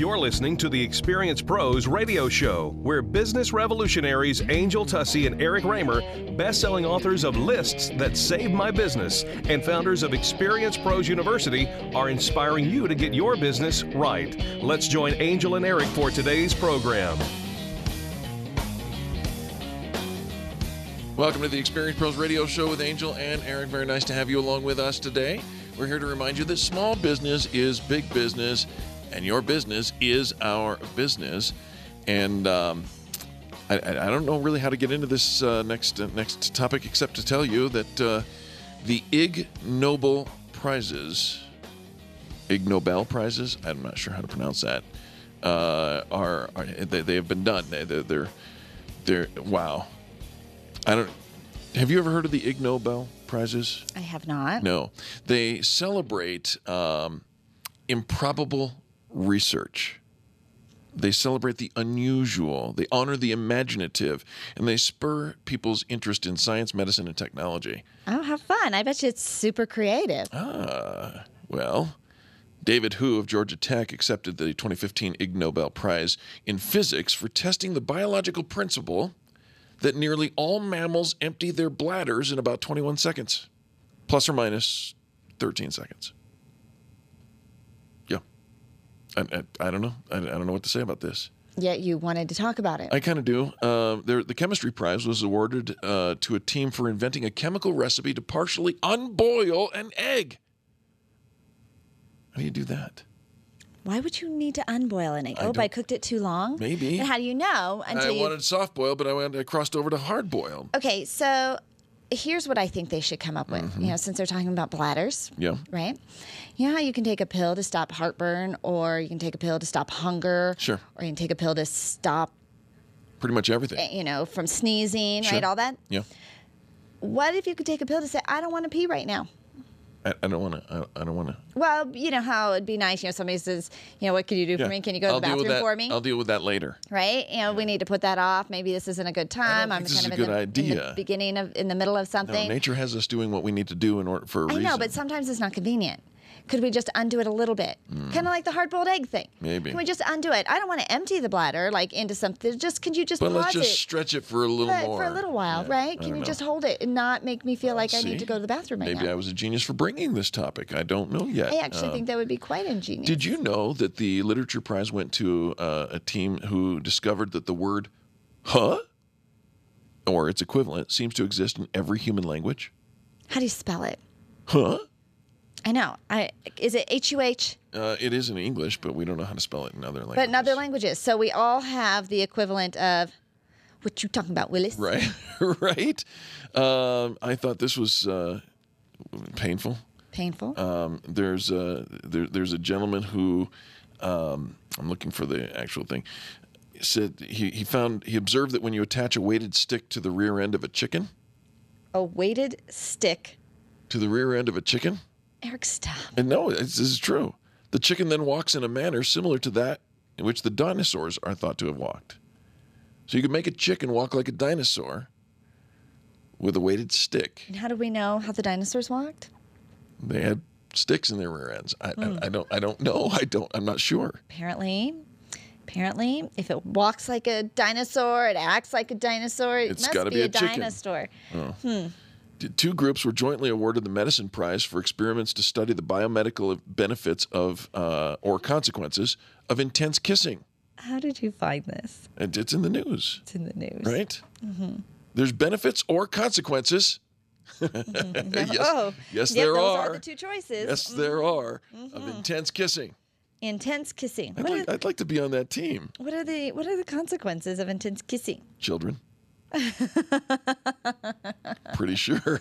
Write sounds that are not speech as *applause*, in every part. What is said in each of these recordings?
You're listening to the Experience Pros radio show, where business revolutionaries Angel Tussey and Eric Raymer, best-selling authors of Lists That Save My Business and founders of Experience Pros University, are inspiring you to get your business right. Let's join Angel and Eric for today's program. Welcome to the Experience Pros Radio Show with Angel and Eric. Very nice to have you along with us today. We're here to remind you that small business is big business, and your business is our business. And um, I, I don't know really how to get into this uh, next uh, next topic except to tell you that uh, the Ig Nobel prizes, Ig Nobel prizes, I'm not sure how to pronounce that, uh, are, are they, they have been done. They, they're, they're they're wow. I don't. Have you ever heard of the Ig Nobel prizes? I have not. No, they celebrate um, improbable research. They celebrate the unusual. They honor the imaginative, and they spur people's interest in science, medicine, and technology. Oh, how fun. I bet you it's super creative. Ah, well, David Hu of Georgia Tech accepted the 2015 Ig Nobel Prize in physics for testing the biological principle that nearly all mammals empty their bladders in about 21 seconds, plus or minus 13 seconds. I, I, I don't know. I, I don't know what to say about this. Yet you wanted to talk about it. I kind of do. Um, there, the chemistry prize was awarded uh, to a team for inventing a chemical recipe to partially unboil an egg. How do you do that? Why would you need to unboil an egg? I Oh, but I cooked it too long? Maybe. And how do you know until I you. wanted soft boil, but I went. I crossed over to hard boil. Okay, so here's what I think they should come up with. Mm-hmm. You know, since they're talking about bladders, Yeah. right? You know you can take a pill to stop heartburn, or you can take a pill to stop hunger, Sure. or you can take a pill to stop, Pretty much everything. eh, you know, from sneezing, Sure. right? All that. Yeah. What if you could take a pill to say, I don't want to pee right now? I, I don't want to. I, I don't want to. Well, you know how it'd be nice. You know, somebody says, you know, what can you do for me? Can you go to I'll the bathroom for me? I'll deal with that later. right? You know, we need to put that off. Maybe this isn't a good time. I'm kind of a in, good the, in the idea. beginning of in the middle of No, something. nature has us doing what we need to do in order for a I reason. know, but sometimes it's not convenient. Could we just undo it a little bit? Kind of like the hard-boiled egg thing. Maybe. Can we just undo it? I don't want to empty the bladder like into something. Just can you just But let's just it stretch it for a little for, more. for a little while, Yeah, right? Can you know. just hold it and not make me feel like I See? need to go to the bathroom right Maybe now? I was a genius for bringing this topic. I don't know yet. I actually Um, think that would be quite ingenious. Did you know that the literature prize went to uh, a team who discovered that the word "huh" or its equivalent seems to exist in every human language? How do you spell it? Huh? I know. I is it H U H? Uh, it is in English, but we don't know how to spell it in other languages. But in other languages. So we all have the equivalent of what you talking about, Willis? Right, *laughs* right. Um, I thought this was uh, painful. Painful. Um, there's a there, there's a gentleman who um, I'm looking for the actual thing. Said he, he found he observed that when you attach a weighted stick to the rear end of a chicken, a weighted stick. to the rear end of a chicken, Eric, stop. and no, this is true. The chicken then walks in a manner similar to that in which the dinosaurs are thought to have walked. So you could make a chicken walk like a dinosaur with a weighted stick. And how do we know how the dinosaurs walked? They had sticks in their rear ends. I, Hmm. I, I don't I don't *laughs* know. I don't I'm not sure. Apparently, apparently, if it walks like a dinosaur, it acts like a dinosaur. It It's must gotta be, be a, a dinosaur. The Two groups were jointly awarded the medicine prize for experiments to study the biomedical benefits of uh, or consequences of intense kissing. How did you find this? And It's in the news, It's in the news. right? Mm-hmm. There's benefits or consequences. Mm-hmm. *laughs* yes, Oh, yes, yep, there those are. are the two choices. Yes, mm-hmm. there are of intense kissing. Intense kissing. I'd like, are, I'd like to be on that team, what are the what are the consequences of intense kissing? children. *laughs* Pretty sure.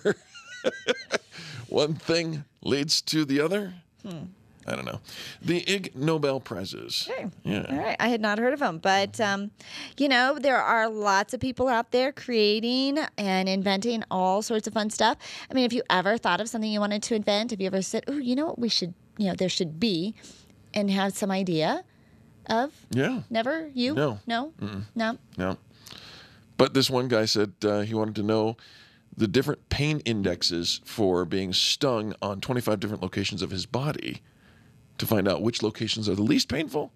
*laughs* One thing leads to the other. Hmm. I don't know. The Ig Nobel Prizes. Okay. Yeah. All right. I had not heard of them, but um, you know, there are lots of people out there creating and inventing all sorts of fun stuff. I mean, if you ever thought of something you wanted to invent, have you ever said, "Oh, you know what we should, you know, there should be," and have some idea of? Yeah. Never. You? No. No. No. No. But this one guy said uh, he wanted to know the different pain indexes for being stung on 25 different locations of his body to find out which locations are the least painful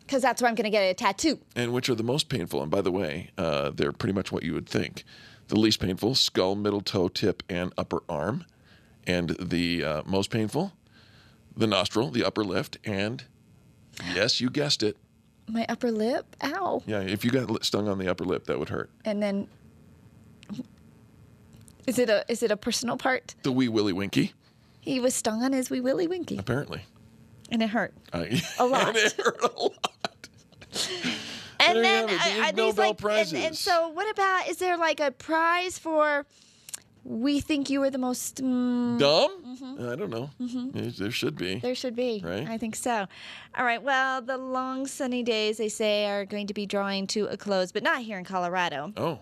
Because that's where I'm going to get a tattoo. and which are the most painful. And by the way, uh, they're pretty much what you would think. The least painful, skull, middle toe, tip, and upper arm. And the uh, most painful, the nostril, the upper lift, and yes, you guessed it. My upper lip. Ow. Yeah, if you got stung on the upper lip, that would hurt. And then. Is it a is it a personal part? The wee willy winky, He was stung on his wee willy winky, apparently. and it hurt. I, A lot. *laughs* and it hurt a lot. And There you then have it, the are- are these Nobel like, and, and so what about? Is there like a prize for? We think you were the most. Mm, Dumb? I don't know. There- There should be. there should be. Right. I think so. All right. Well, the long sunny days they say are going to be drawing to a close, but not here in Colorado. Oh,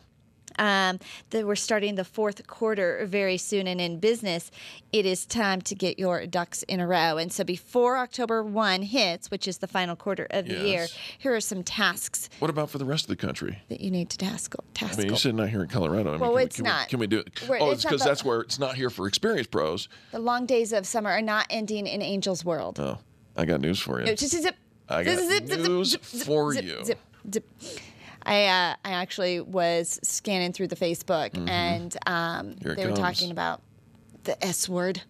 Um, that we're starting the fourth quarter very soon, and in business, it is time to get your ducks in a row. And so, before October one hits, which is the final quarter of the year, here are some tasks what about for the rest of the country? that you need to task. task I mean, you said not here in Colorado. I mean, Well, can we- it's can we- not. Can we do it? We're- oh, it's it's because that's where it's not here for experienced pros. The long days of summer are not ending in Angel's World. Oh, I got news for you. No, just zip. I got zip, news zip, zip, for you. I uh, I actually was scanning through the Facebook and um, Mm-hmm. Here it they were comes. talking about the S word.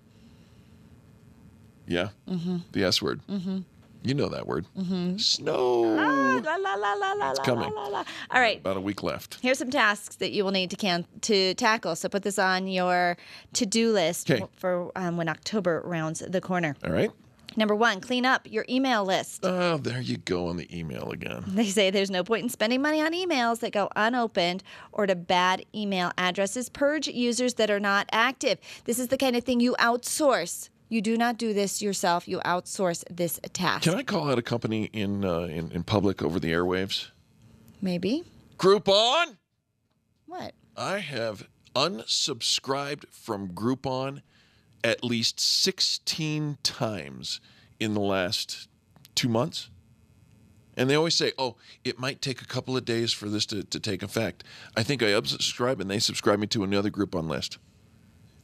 yeah, Mm-hmm. the S word. Mm-hmm. You know that word. Mm-hmm. Snow. Ah, la la la la la la coming. la la la. All right. About a week left. Here's some tasks that you will need to can to tackle. So put this on your to-do list 'Kay. for um, when October rounds the corner. All right. Number one, clean up your email list. Oh, there you go on the email again. They say there's no point in spending money on emails that go unopened or to bad email addresses. Purge users that are not active. This is the kind of thing you outsource. You do not do this yourself. You outsource this task. Can I call out a company in uh, in, in public over the airwaves? Maybe. Groupon. What? I have unsubscribed from Groupon at least 16 times in the last two months. And they always say, oh, it might take a couple of days for this to, to take effect. I think I unsubscribe and they subscribe me to another Groupon list.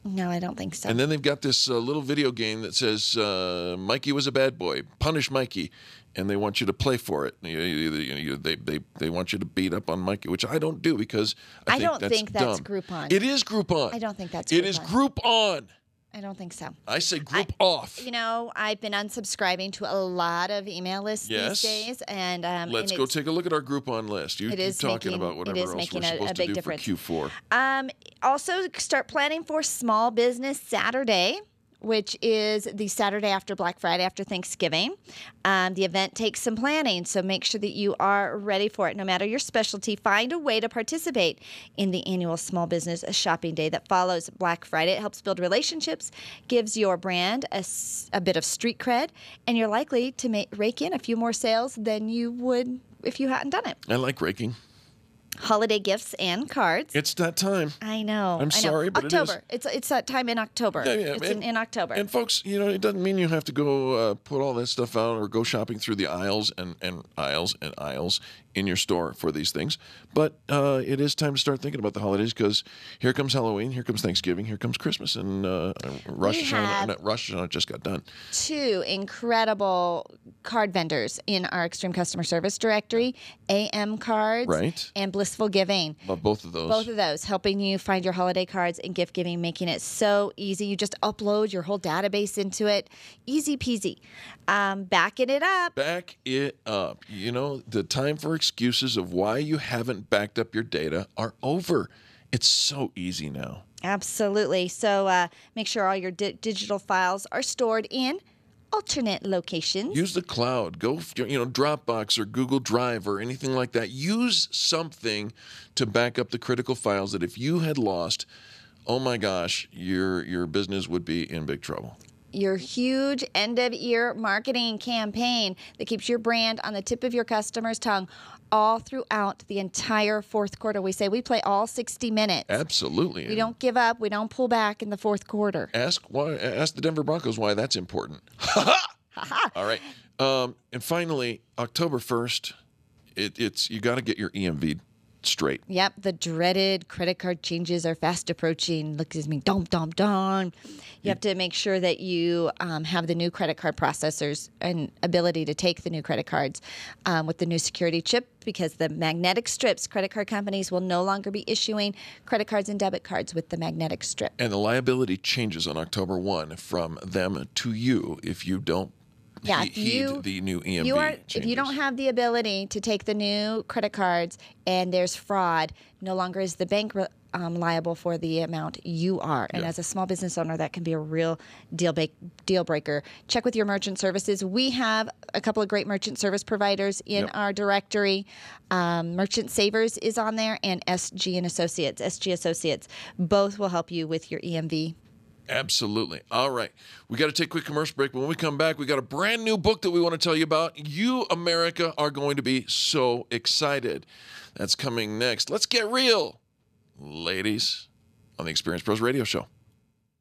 No, I don't think so. And then they've got this uh, little video game that says uh, Mikey was a bad boy, punish Mikey, and they want you to play for it. You, you, you, they, they, they want you to beat up on Mikey, which I don't do because I, I think don't that's think that's dumb. Groupon. It is Groupon. I don't think that's It is Groupon. I don't think so. I say group off. You know, I've been unsubscribing to a lot of email lists Yes. these days, and um, Let's and go take a look at our Groupon list. You It keep is talking making- about whatever else we're a- a supposed big to do difference. for Q4. Um, also, start planning for Small Business Saturday, which is the Saturday after Black Friday, after Thanksgiving. Um, the event takes some planning, so make sure that you are ready for it. No matter your specialty, find a way to participate in the annual Small Business Shopping Day that follows Black Friday. It helps build relationships, gives your brand a bit of street cred, and you're likely to make, rake in a few more sales than you would if you hadn't done it. I like raking. Holiday gifts and cards. It's that time. I know. I'm I know. sorry, but it is. October. It's it's that time in October. Yeah, yeah, it's in, in October. And folks, you know, it doesn't mean you have to go uh, put all that stuff out or go shopping through the aisles and, and aisles and aisles in your store for these things. But uh, it is time to start thinking about the holidays because here comes Halloween, here comes Thanksgiving, here comes Christmas, and uh, Rosh Hashanah. Rosh Hashanah just got done. Two incredible card vendors in our Extreme Customer Service directory: AM Cards Right. and Blissful Giving. Love both of those. Both of those helping you find your holiday cards and gift giving, making it so easy. You just upload your whole database into it, easy peasy. Um, backing it up. Back it up. You know, the time for excuses of why you haven't backed up your data are over. It's so easy now. Absolutely. So uh, make sure all your di- digital files are stored in alternate locations. Use the cloud. Go, you know, Dropbox or Google Drive or anything like that. Use something to back up the critical files that if you had lost oh my gosh, your your business would be in big trouble. Your huge end of year marketing campaign that keeps your brand on the tip of your customer's tongue all throughout the entire fourth quarter. We say we play all 60 minutes. Absolutely. We don't give up. We don't pull back in the fourth quarter. ask why ask the Denver Broncos why that's important. *laughs* All right. Um, and finally, October first, it, it's you got to get your EMV straight. Yep, the dreaded credit card changes are fast approaching. Look at me, dum dum dum. You have to make sure that you um, have the new credit card processors and ability to take the new credit cards um, with the new security chip because the magnetic strips, credit card companies will no longer be issuing credit cards and debit cards with the magnetic strip. And the liability changes on October one from them to you if you don't Yeah, he- you- the new EMV you are if you don't have the ability to take the new credit cards and there's fraud, no longer is the bank re- um, liable for the amount you are. And Yeah. as a small business owner, that can be a real deal ba- deal breaker. Check with your merchant services. We have a couple of great merchant service providers in Yep. our directory. Um, merchant Savers is on there, and SG and Associates, SG Associates, both will help you with your EMV. Absolutely. All right. We got to take a quick commercial break, but when we come back, we got a brand new book that we want to tell you about. You, America, are going to be so excited. That's coming next. Let's get real, ladies, on the Experience Pros Radio Show.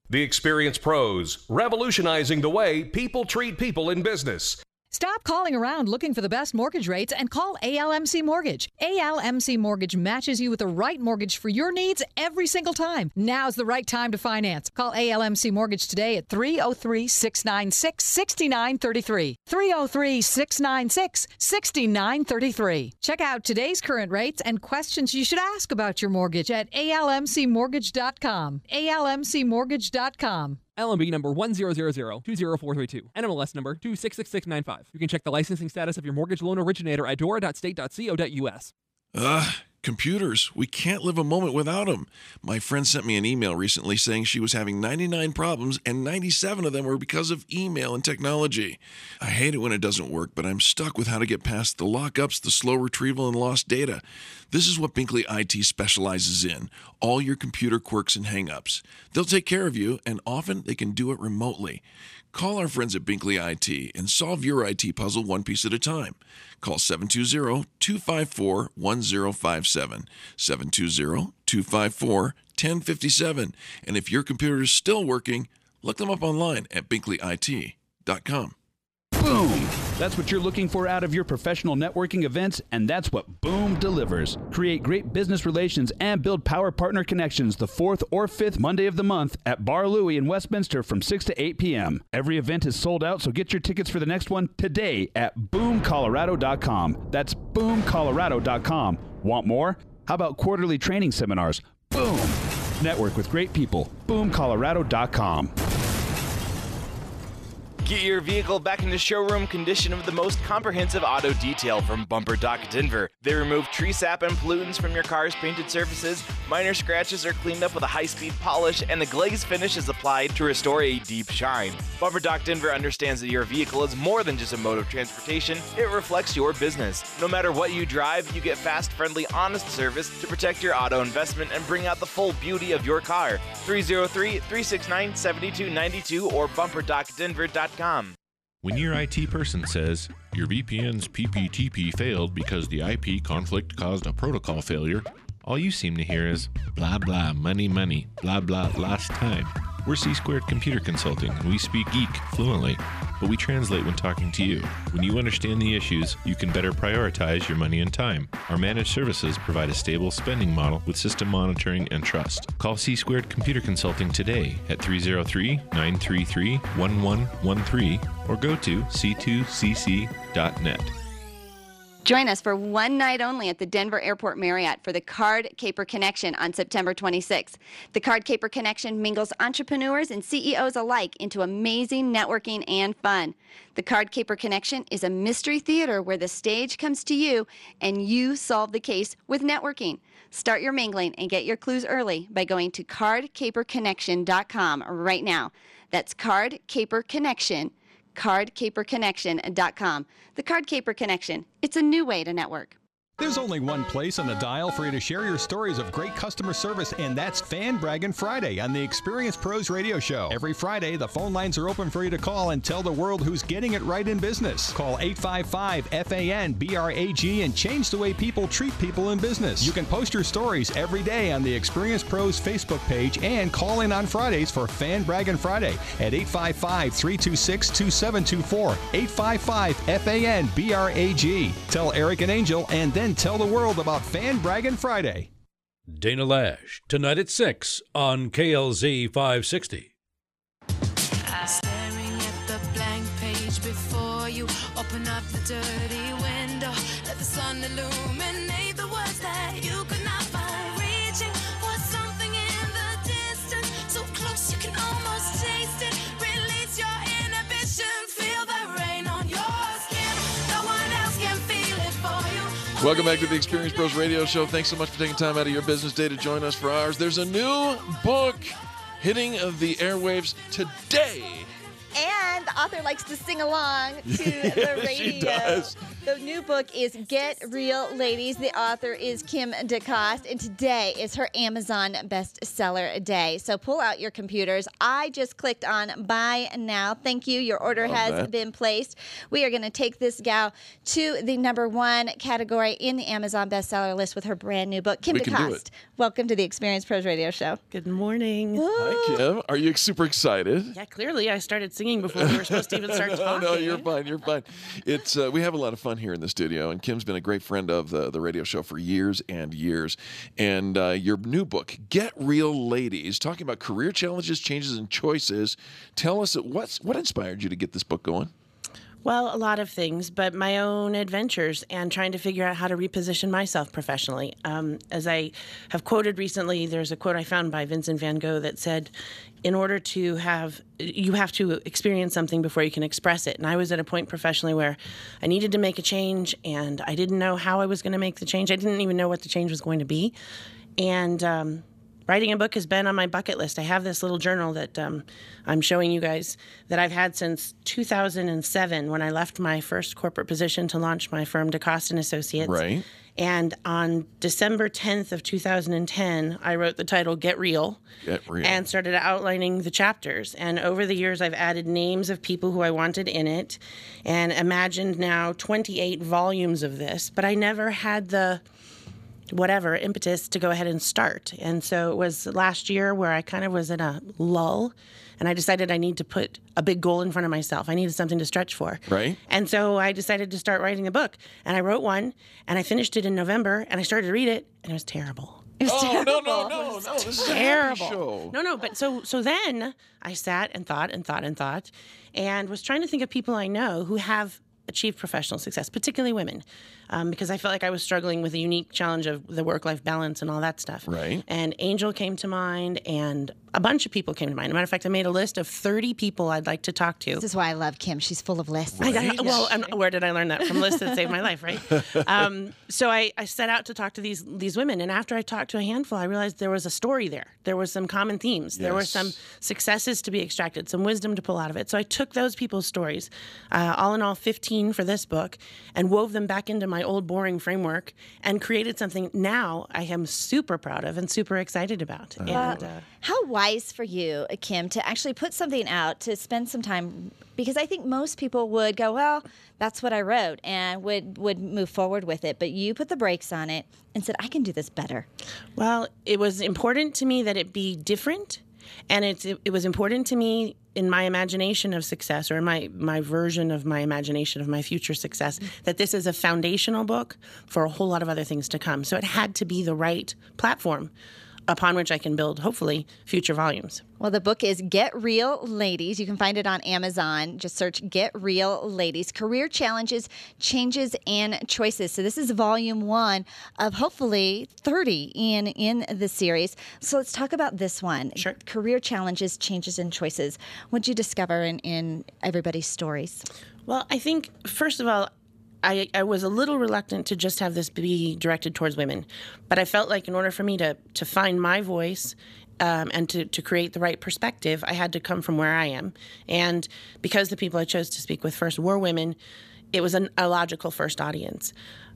The Experience Pros, revolutionizing the way people treat people in business. Stop calling around looking for the best mortgage rates and call ALMC Mortgage. ALMC Mortgage matches you with the right mortgage for your needs every single time. Now's the right time to finance. Call ALMC Mortgage today at 303 696 6933. 303 696 6933. Check out today's current rates and questions you should ask about your mortgage at almcmortgage.com. almcmortgage.com. LMB number 100020432. NMLS number 266695. You can check the licensing status of your mortgage loan originator at dora.state.co.us. Ugh, computers. We can't live a moment without them. My friend sent me an email recently saying she was having 99 problems and 97 of them were because of email and technology. I hate it when it doesn't work, but I'm stuck with how to get past the lockups, the slow retrieval, and lost data. This is what Binkley IT specializes in all your computer quirks and hangups. They'll take care of you, and often they can do it remotely. Call our friends at Binkley IT and solve your IT puzzle one piece at a time. Call 720 254 1057. 720 254 1057. And if your computer is still working, look them up online at binkleyit.com. Boom! That's what you're looking for out of your professional networking events, and that's what Boom delivers. Create great business relations and build power partner connections the fourth or fifth Monday of the month at Bar Louie in Westminster from 6 to 8 p.m. Every event is sold out, so get your tickets for the next one today at boomcolorado.com. That's boomcolorado.com. Want more? How about quarterly training seminars? Boom! Network with great people. boomcolorado.com. Get your vehicle back into showroom condition with the most comprehensive auto detail from Bumper Dock Denver. They remove tree sap and pollutants from your car's painted surfaces, minor scratches are cleaned up with a high speed polish, and the glaze finish is applied to restore a deep shine. Bumper Dock Denver understands that your vehicle is more than just a mode of transportation, it reflects your business. No matter what you drive, you get fast, friendly, honest service to protect your auto investment and bring out the full beauty of your car. 303 369 7292 or bumperdockdenver.com. When your IT person says your VPN's PPTP failed because the IP conflict caused a protocol failure, all you seem to hear is blah blah money money blah blah last time. We're C Squared Computer Consulting and we speak geek fluently, but we translate when talking to you. When you understand the issues, you can better prioritize your money and time. Our managed services provide a stable spending model with system monitoring and trust. Call C Squared Computer Consulting today at 303 933 1113 or go to c2cc.net. Join us for one night only at the Denver Airport Marriott for the Card Caper Connection on September 26th. The Card Caper Connection mingles entrepreneurs and CEOs alike into amazing networking and fun. The Card Caper Connection is a mystery theater where the stage comes to you and you solve the case with networking. Start your mingling and get your clues early by going to cardcaperconnection.com right now. That's Card Caper Connection cardcaperconnection.com. The Card Caper Connection. It's a new way to network. There's only one place on the dial for you to share your stories of great customer service, and that's Fan Bragging Friday on the Experience Pros Radio Show. Every Friday, the phone lines are open for you to call and tell the world who's getting it right in business. Call 855 FAN BRAG and change the way people treat people in business. You can post your stories every day on the Experience Pros Facebook page and call in on Fridays for Fan Bragging Friday at 855 326 2724. 855 FAN BRAG. Tell Eric and Angel and then tell the world about Fan Bragging Friday. Dana Loesch, tonight at 6 on KLZ 560. Staring at the blank page before you, open up the dirty window, let the sun illuminate Welcome back to the Experience Pros Radio Show. Thanks so much for taking time out of your business day to join us for ours. There's a new book hitting the airwaves today. And the author likes to sing along *laughs* to Yes, the she radio. does. The new book is Get Real Ladies. The author is Kim DeCoste, and today is her Amazon bestseller day. So pull out your computers. I just clicked on Buy Now. Thank you. Your order Love has that. been placed. We are going to take this gal to the number one category in the Amazon bestseller list with her brand new book. Kim We can do DeCoste, it. welcome to the Experience Pros Radio Show. Good morning. Hi, Kim. Are you super excited? Yeah, clearly I started singing before we *laughs* were supposed to even start no, talking. no, you're fine. You're fine. It's uh, we have a lot of fun here in the studio, and Kim's been a great friend of the the radio show for years and years. And uh, your new book, Get Real Ladies, talking about career challenges, changes, and choices. Tell us what's what inspired you to get this book going. Well, a lot of things, but my own adventures and trying to figure out how to reposition myself professionally. Um, as I have quoted recently, there's a quote I found by Vincent van Gogh that said, in order to have, you have to experience something before you can express it. And I was at a point professionally where I needed to make a change and I didn't know how I was going to make the change. I didn't even know what the change was going to be. And, um, Writing a book has been on my bucket list. I have this little journal that um, I'm showing you guys that I've had since 2007 when I left my first corporate position to launch my firm, DeCoste and Associates. Right. And on December 10th of 2010, I wrote the title "Get Real." Get real. and started outlining the chapters. And over the years, I've added names of people who I wanted in it and imagined now 28 volumes of this, but I never had the whatever impetus to go ahead and start. And so it was last year where I kind of was in a lull and I decided I need to put a big goal in front of myself. I needed something to stretch for. Right. And so I decided to start writing a book. And I wrote one and I finished it in November and I started to read it and it was terrible. It was Oh, no, terrible. no, no, It was no, this is a terrible. show. No, no, but so so then I sat and thought and thought and thought and was trying to think of people I know who have achieved professional success, particularly women, um, because I felt like I was struggling with a unique challenge of the work life balance and all that stuff. Right. And Angel came to mind, and a bunch of people came to mind. As a matter of fact, I made a list of 30 people I'd like to talk to. This is why I love Kim. She's full of lists. I got, well, I'm, where did I learn that from? Lists that saved my life, right? *laughs* Um, so I, I set out to talk to these these women, and after I talked to a handful, I realized there was a story there. There was some common themes. There were some successes to be extracted, some wisdom to pull out of it. So I took those people's stories, uh, all in all, 15 for this book, and wove them back into my old boring framework and created something now I am super proud of and super excited about. and, uh, How wise for you, Kim, to actually put something out to spend some time because I think most people would go, well, that's what I wrote and would would move forward with it, but you put the brakes on it and said I can do this better. Well, it was important to me that it be different, and it's it, it was important to me in my imagination of success or my my version of my imagination of my future success that this is a foundational book for a whole lot of other things to come. So it had to be the right platform upon which I can build hopefully future volumes. Well, the book is Get Real Ladies. You can find it on Amazon. Just search Get Real Ladies Career Challenges, Changes, and Choices. So, this is volume one of hopefully 30 in, in the series. So, let's talk about this one Sure. Career Challenges, Changes, and Choices. What did you discover in, in everybody's stories? Well, I think first of all, I, I was a little reluctant to just have this be directed towards women, but I felt like in order for me to to find my voice. Um, and to, to create the right perspective, I had to come from where I am. And because the people I chose to speak with first were women, it was an, a logical first audience.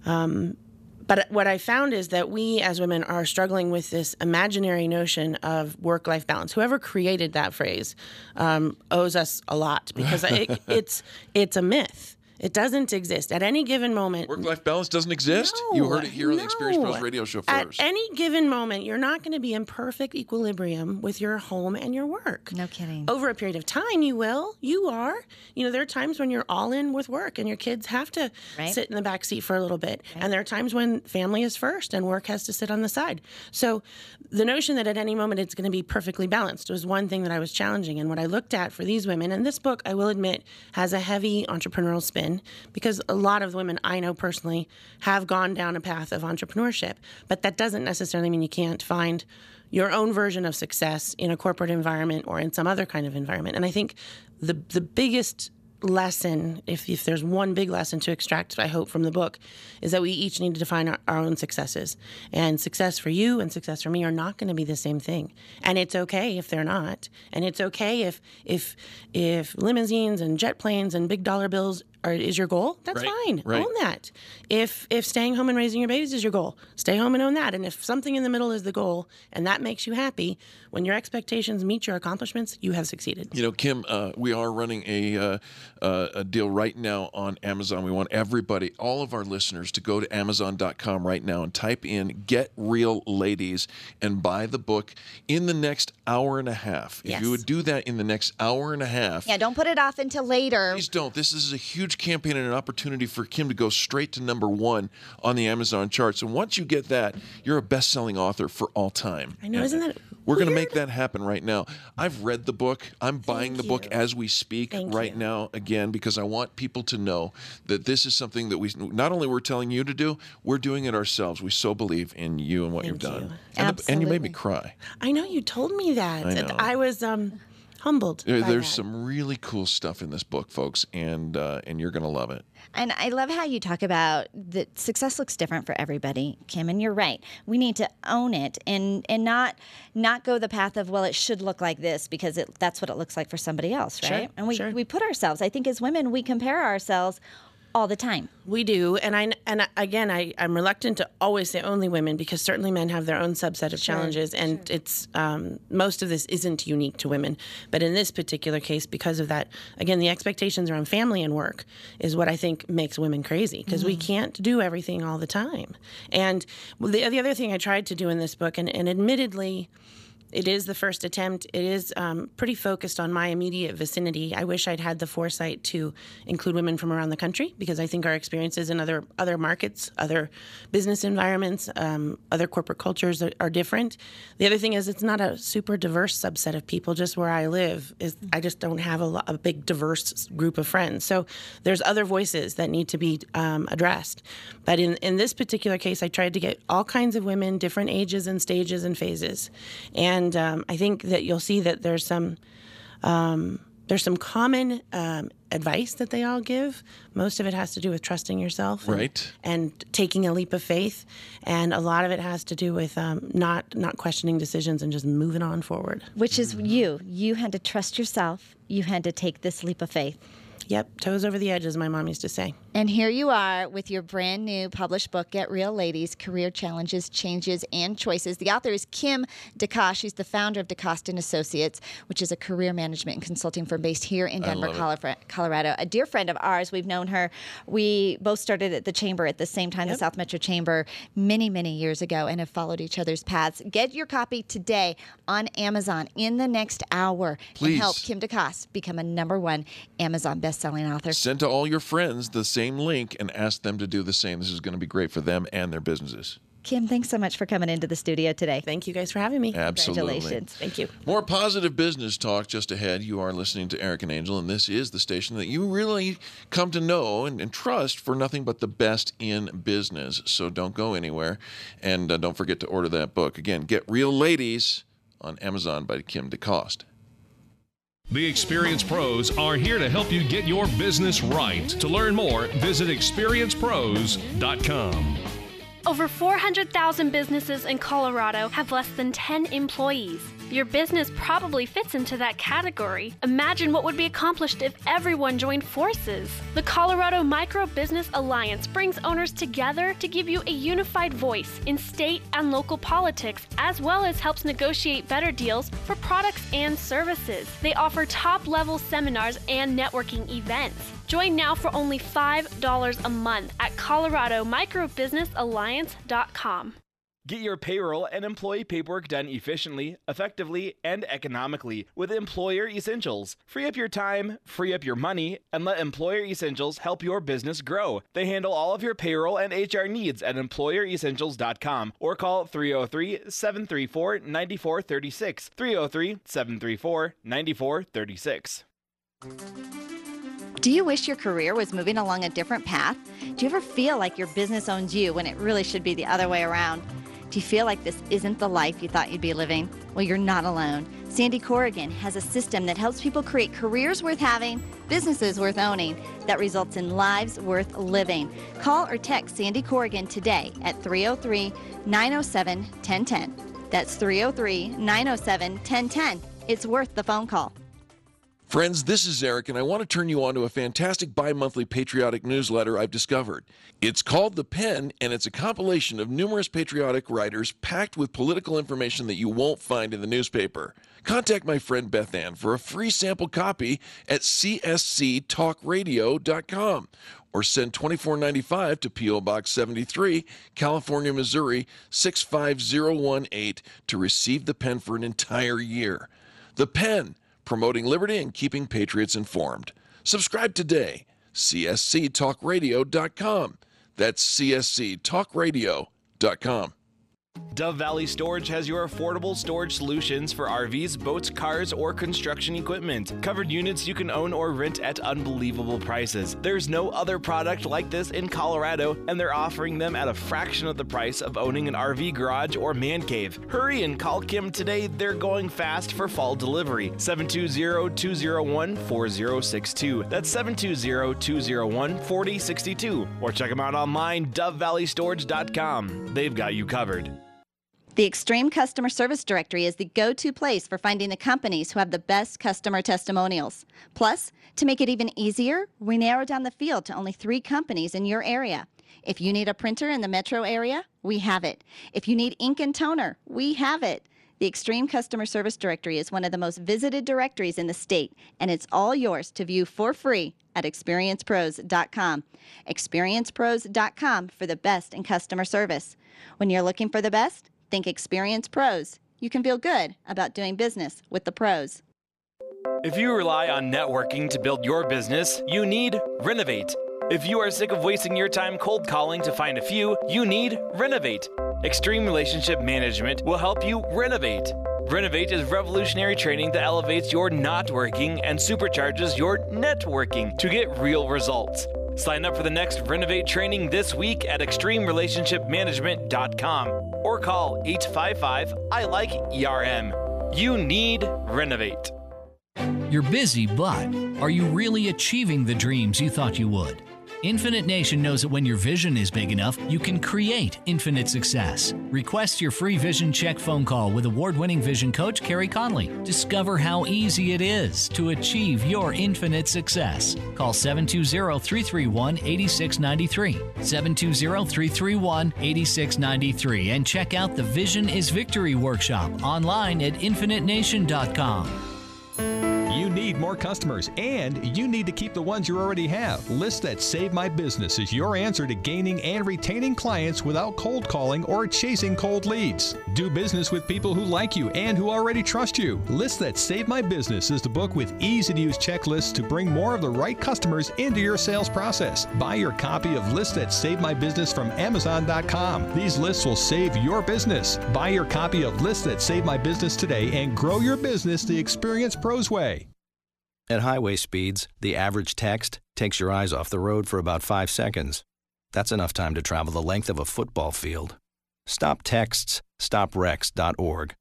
Um, But what I found is that we as women are struggling with this imaginary notion of work life balance. Whoever created that phrase um, owes us a lot because it, *laughs* it's it's a myth. It doesn't exist at any given moment. Work life balance doesn't exist? you heard it here on the Experience Pros radio show first. At first. any given moment, you're not going to be in perfect equilibrium with your home and your work. No kidding. Over a period of time, you will. You are. You know, there are times when you're all in with work and your kids have to Right. sit in the back seat for a little bit. And there are times when family is first and work has to sit on the side. So the notion that at any moment it's going to be perfectly balanced was one thing that I was challenging. And what I looked at for these women, and this book, I will admit, has a heavy entrepreneurial spin because a lot of the women I know personally have gone down a path of entrepreneurship. But that doesn't necessarily mean you can't find your own version of success in a corporate environment or in some other kind of environment. And I think the the biggest lesson, if, if there's one big lesson to extract, I hope, from the book, is that we each need to define our, our own successes. And success for you and success for me are not going to be the same thing. And it's okay if they're not. And it's okay if if if limousines and jet planes and big dollar bills are, is your goal. That's Right, fine. right. Own that. If if staying home and raising your babies is your goal, stay home and own that. And if something in the middle is the goal and that makes you happy, when your expectations meet your accomplishments, you have succeeded. You know, Kim, uh, we are running a uh, uh, a deal right now on Amazon. We want everybody, all of our listeners, to go to Amazon.com right now and type in "Get Real Ladies" and buy the book in the next hour and a half. If Yes. you would do that in the next hour and a half, Yeah, don't put it off until later. Please don't. This is a huge campaign and an opportunity for Kim to go straight to number one on the Amazon charts. And once you get that, you're a best-selling author for all time. I know, isn't that We're going to make that happen right now. I've read the book. I'm buying the book as we speak right now again because I want people to know that this is something that we not only we're telling you to do, we're doing it ourselves. We so believe in you and what you've done. And, the- and you made me cry. I know you told me that. I know. I was um, humbled. There- by There's that. some really cool stuff in this book, folks, and uh, and you're going to love it. And I love how you talk about that success looks different for everybody, Kim, and you're right. We need to own it and and not not go the path of well, it should look like this because it, that's what it looks like for somebody else, Sure, right? and we sure. we put ourselves. I think as women, we compare ourselves all the time. We do, and I and again, I I'm reluctant to always say only women because certainly men have their own subset of Sure, challenges, and it's um, most of this isn't unique to women. But in this particular case, because of that, again, the expectations around family and work is what I think makes women crazy because we Mhm. can't do everything all the time. And the the other thing I tried to do in this book, and, and admittedly. It is the first attempt. It is um, pretty focused on my immediate vicinity. I wish I'd had the foresight to include women from around the country because I think our experiences in other other markets, other business environments, um, other corporate cultures are, are different. The other thing is it's not a super diverse subset of people. Just where I live is I just don't have a, lo- a big diverse group of friends. So there's other voices that need to be um, addressed. But in in this particular case, I tried to get all kinds of women, different ages and stages and phases, and um, I think that you'll see that there's some. Um, there's some common um, advice that they all give. Most of it has to do with trusting yourself, and, Right. and taking a leap of faith, and a lot of it has to do with um, not not questioning decisions and just moving on forward. Which is you. You had to trust yourself. You had to take this leap of faith. Yep, toes over the edge, as my mom used to say. And here you are with your brand new published book, Get Real Ladies Career Challenges, Changes, and Choices. The author is Kim DeCoste. She's the founder of DeCoste and Associates, which is a career management and consulting firm based here in Denver, love it. Colora- Colorado. A dear friend of ours. We've known her. We both started at the Chamber at the same time, the South Metro Chamber, many, many years ago, and have followed each other's paths. Get your copy today on Amazon in the next hour Please. and help Kim DeCoste become a number one Amazon best-selling author. Send to all your friends the same link and ask them to do the same. This is going to be great for them and their businesses. Kim, thanks so much for coming into the studio today. Thank you guys for having me. Absolutely. Congratulations. Thank you. More positive business talk just ahead. You are listening to Eric and Angel, and this is the station that you really come to know and, and trust for nothing but the best in business. So don't go anywhere. And uh, don't forget to order that book. Again, Get Real Ladies on Amazon by Kim DeCoste. The Experience Pros are here to help you get your business right. To learn more, visit experiencepros.com. Over 400,000 businesses in Colorado have less than 10 employees. Your business probably fits into that category. Imagine what would be accomplished if everyone joined forces. The Colorado Micro Business Alliance brings owners together to give you a unified voice in state and local politics, as well as helps negotiate better deals for products and services. They offer top level seminars and networking events. Join now for only $5 a month at coloradomicrobusinessalliance.com. Get your payroll and employee paperwork done efficiently, effectively, and economically with Employer Essentials. Free up your time, free up your money, and let Employer Essentials help your business grow. They handle all of your payroll and HR needs at employeressentials.com or call 303 734 9436. 303 734 9436. Do you wish your career was moving along a different path? Do you ever feel like your business owns you when it really should be the other way around? Do you feel like this isn't the life you thought you'd be living? Well, you're not alone. Sandy Corrigan has a system that helps people create careers worth having, businesses worth owning, that results in lives worth living. Call or text Sandy Corrigan today at 303 907 1010. That's 303 907 1010. It's worth the phone call. Friends, this is Eric, and I want to turn you on to a fantastic bi monthly patriotic newsletter I've discovered. It's called The Pen, and it's a compilation of numerous patriotic writers packed with political information that you won't find in the newspaper. Contact my friend Beth Ann for a free sample copy at csctalkradio.com or send $24.95 to P.O. Box 73, California, Missouri 65018 to receive the pen for an entire year. The Pen promoting liberty and keeping patriots informed. Subscribe today. csctalkradio.com. That's csctalkradio.com. Dove Valley Storage has your affordable storage solutions for RVs, boats, cars, or construction equipment. Covered units you can own or rent at unbelievable prices. There's no other product like this in Colorado, and they're offering them at a fraction of the price of owning an RV garage or man cave. Hurry and call Kim today. They're going fast for fall delivery. 720 201 4062. That's 720 201 4062. Or check them out online, dovevalley.storage.com. They've got you covered. The Extreme Customer Service Directory is the go to place for finding the companies who have the best customer testimonials. Plus, to make it even easier, we narrow down the field to only three companies in your area. If you need a printer in the metro area, we have it. If you need ink and toner, we have it. The Extreme Customer Service Directory is one of the most visited directories in the state, and it's all yours to view for free at experiencepros.com. Experiencepros.com for the best in customer service. When you're looking for the best, think Experience Pros. You can feel good about doing business with the pros. If you rely on networking to build your business, you need Renovate. If you are sick of wasting your time cold calling to find a few, you need Renovate. Extreme Relationship Management will help you renovate. Renovate is revolutionary training that elevates your not working and supercharges your networking to get real results. Sign up for the next Renovate training this week at extremerelationshipmanagement.com or call 855 I like ERM. You need Renovate. You're busy, but are you really achieving the dreams you thought you would? Infinite Nation knows that when your vision is big enough, you can create infinite success. Request your free vision check phone call with award winning vision coach Carrie Conley. Discover how easy it is to achieve your infinite success. Call 720 331 8693. 720 331 8693 and check out the Vision is Victory workshop online at infinitenation.com. You need more customers and you need to keep the ones you already have. List that Save My Business is your answer to gaining and retaining clients without cold calling or chasing cold leads. Do business with people who like you and who already trust you. List that Save My Business is the book with easy to use checklists to bring more of the right customers into your sales process. Buy your copy of List That Save My Business from Amazon.com. These lists will save your business. Buy your copy of List That Save My Business today and grow your business the Experience Pros way. At highway speeds, the average text takes your eyes off the road for about five seconds. That's enough time to travel the length of a football field. Stop texts, stoprex.org.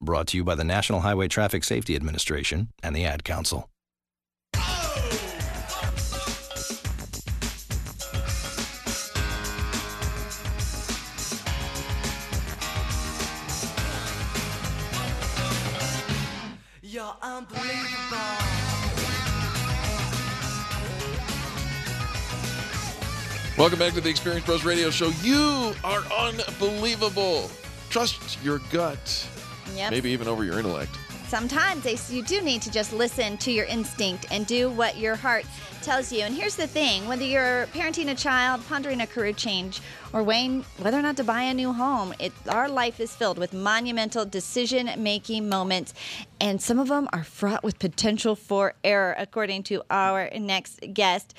Brought to you by the National Highway Traffic Safety Administration and the Ad Council. Welcome back to the Experience Pros Radio Show. You are unbelievable. Trust your gut. Yep. Maybe even over your intellect. Sometimes you do need to just listen to your instinct and do what your heart tells you. And here's the thing whether you're parenting a child, pondering a career change, or weighing whether or not to buy a new home, it, our life is filled with monumental decision making moments. And some of them are fraught with potential for error, according to our next guest.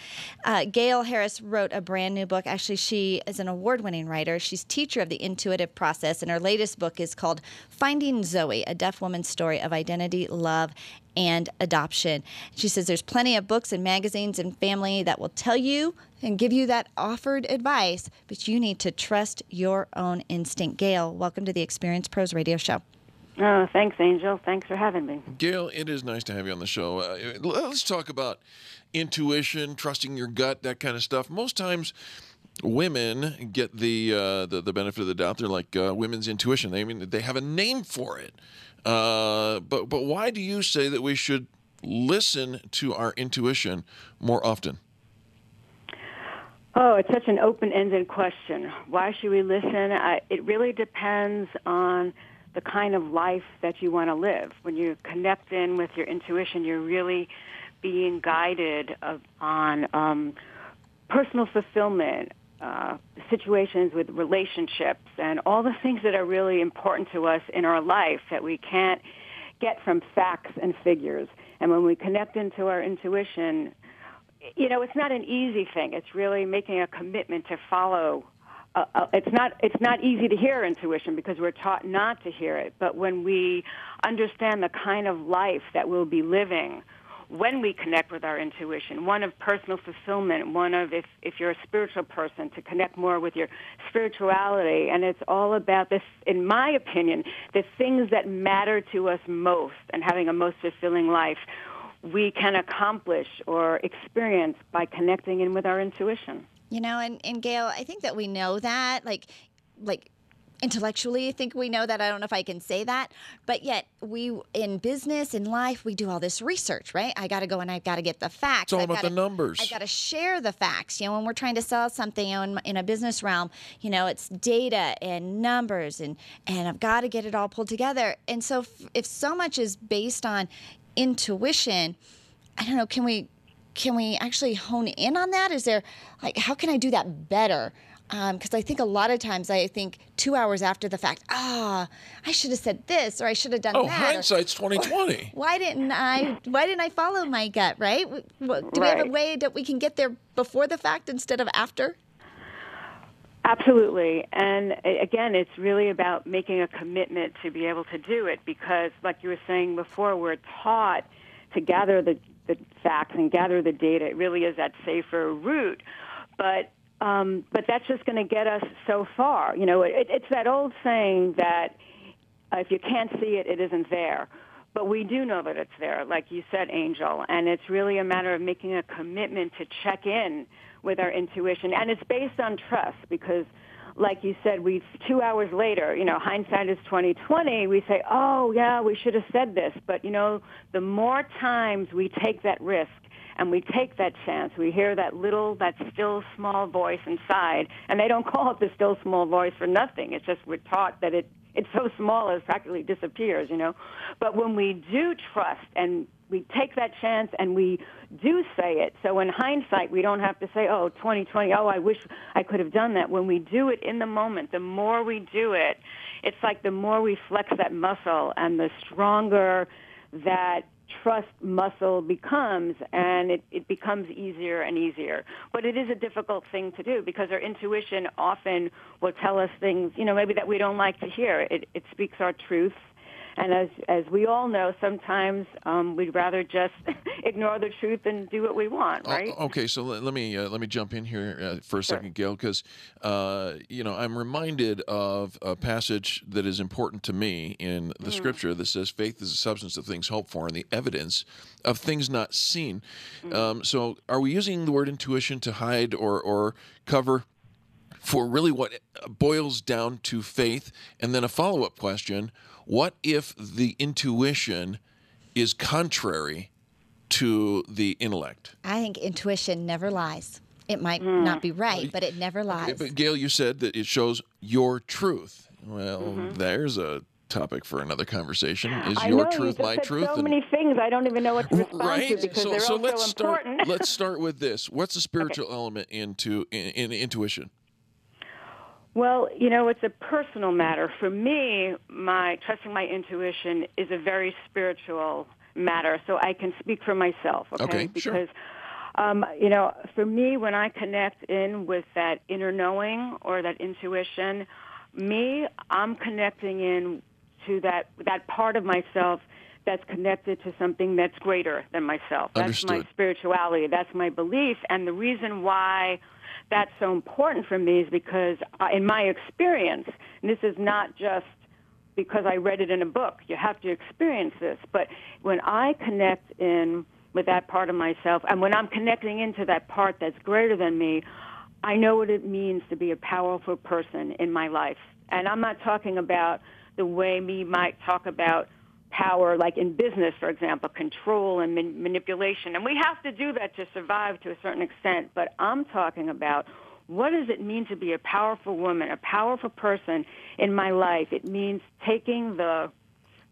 Uh, Gail Harris wrote a brand new book. Actually, she is an award winning writer. She's teacher of the intuitive process, and her latest book is called Finding Zoe, a deaf woman's story of identity, love, and adoption. She says there's plenty of books and magazines and family that will tell you and give you that offered advice, but you need to trust your own instinct. Gail, welcome to the Experience Pros Radio Show. Oh, thanks, Angel. Thanks for having me. Gail, it is nice to have you on the show. Uh, let's talk about intuition, trusting your gut, that kind of stuff. Most times, women get the uh, the, the benefit of the doubt. They're like uh, women's intuition. They I mean they have a name for it. Uh, but but why do you say that we should listen to our intuition more often? Oh, it's such an open-ended question. Why should we listen? I, it really depends on the kind of life that you want to live. When you connect in with your intuition, you're really being guided of, on um, personal fulfillment, uh, situations with relationships, and all the things that are really important to us in our life that we can't get from facts and figures. And when we connect into our intuition, you know, it's not an easy thing. It's really making a commitment to follow. Uh, uh, it's not. It's not easy to hear intuition because we're taught not to hear it. But when we understand the kind of life that we'll be living when we connect with our intuition, one of personal fulfillment, one of if if you're a spiritual person to connect more with your spirituality, and it's all about this. In my opinion, the things that matter to us most, and having a most fulfilling life we can accomplish or experience by connecting in with our intuition. You know, and, and Gail, I think that we know that, like, like intellectually, I think we know that. I don't know if I can say that, but yet we in business, in life, we do all this research, right? I got to go and I've got to get the facts. It's all I've about gotta, the numbers. I got to share the facts. You know, when we're trying to sell something you know, in, in a business realm, you know, it's data and numbers, and and I've got to get it all pulled together. And so, if, if so much is based on intuition, I don't know, can we can we actually hone in on that? Is there like how can I do that better? Because um, I think a lot of times I think two hours after the fact, ah, I should have said this or I should have done Oh, that. or- hindsight's twenty twenty. why didn't I? Why didn't I follow my gut? Right? W- w- Do we have a way that we can get there before the fact instead of after? Absolutely. And again, it's really about making a commitment to be able to do it because, like you were saying before, we're taught to gather the, the facts and gather the data. It really is that safer route. But um, but that's just going to get us so far. You know, it, it's that old saying that uh, if you can't see it, it isn't there. But we do know that it's there, like you said, Angel. And it's really a matter of making a commitment to check in with our intuition. And it's based on trust because, like you said, we two hours later, you know, hindsight is 2020. We say, oh, yeah, we should have said this. But, you know, the more times we take that risk, and we take that chance. We hear that little, that still small voice inside, and they don't *laughs* call it the still small voice for nothing. It's just we're taught that it it's so small it practically disappears, you know. But when we do trust and we take that chance and we do say it, so in hindsight we don't have to say, oh, 2020, oh, I wish I could have done that. When we do it in the moment, the more we do it, it's like the more we flex that muscle and the stronger that trust muscle becomes and it, it becomes easier and easier. But it is a difficult thing to do because our intuition often will tell us things, you know, maybe that we don't like to hear. It, it speaks our truth. And as, as we all know, sometimes um, we'd rather just *laughs* ignore the truth and do what we want, right? O- Okay, so let, let me uh, let me jump in here uh, for a second, Gail, because uh, you know I'm reminded of a passage that is important to me in the Mm. Scripture that says, "Faith is the substance of things hoped for, and the evidence of things not seen." Mm. Um, so, are we using the word intuition to hide or or cover? For really, what boils down to faith, and then a follow up question: What if the intuition is contrary to the intellect. I think intuition never lies. It might Hmm. not be right, but it never lies. But Gail, you said that it shows your truth. Well, Mm-hmm. there's a topic for another conversation. Is I your know, you truth just my said truth? So And- many things I don't even know what to respond to right. because So, they're so all let's so start. let's start with this. What's the *laughs* spiritual element into in, in intuition? Well, you know, it's a personal matter. For me, my trusting my intuition is a very spiritual matter, so I can speak for myself, okay? Okay, sure. because um, you know, for me when I connect in with that inner knowing or that intuition, me, I'm connecting in to that that part of myself that's connected to something that's greater than myself. That's my spirituality. That's my belief. And the reason why that's so important for me is because, uh, in my experience, and this is not just because I read it in a book, you have to experience this. But when I connect in with that part of myself, and when I'm connecting into that part that's greater than me, I know what it means to be a powerful person in my life. And I'm not talking about the way we might talk about power, like in business, for example, control and man- manipulation. And we have to do that to survive to a certain extent. But I'm talking about what does it mean to be a powerful woman, a powerful person in my life? It means taking the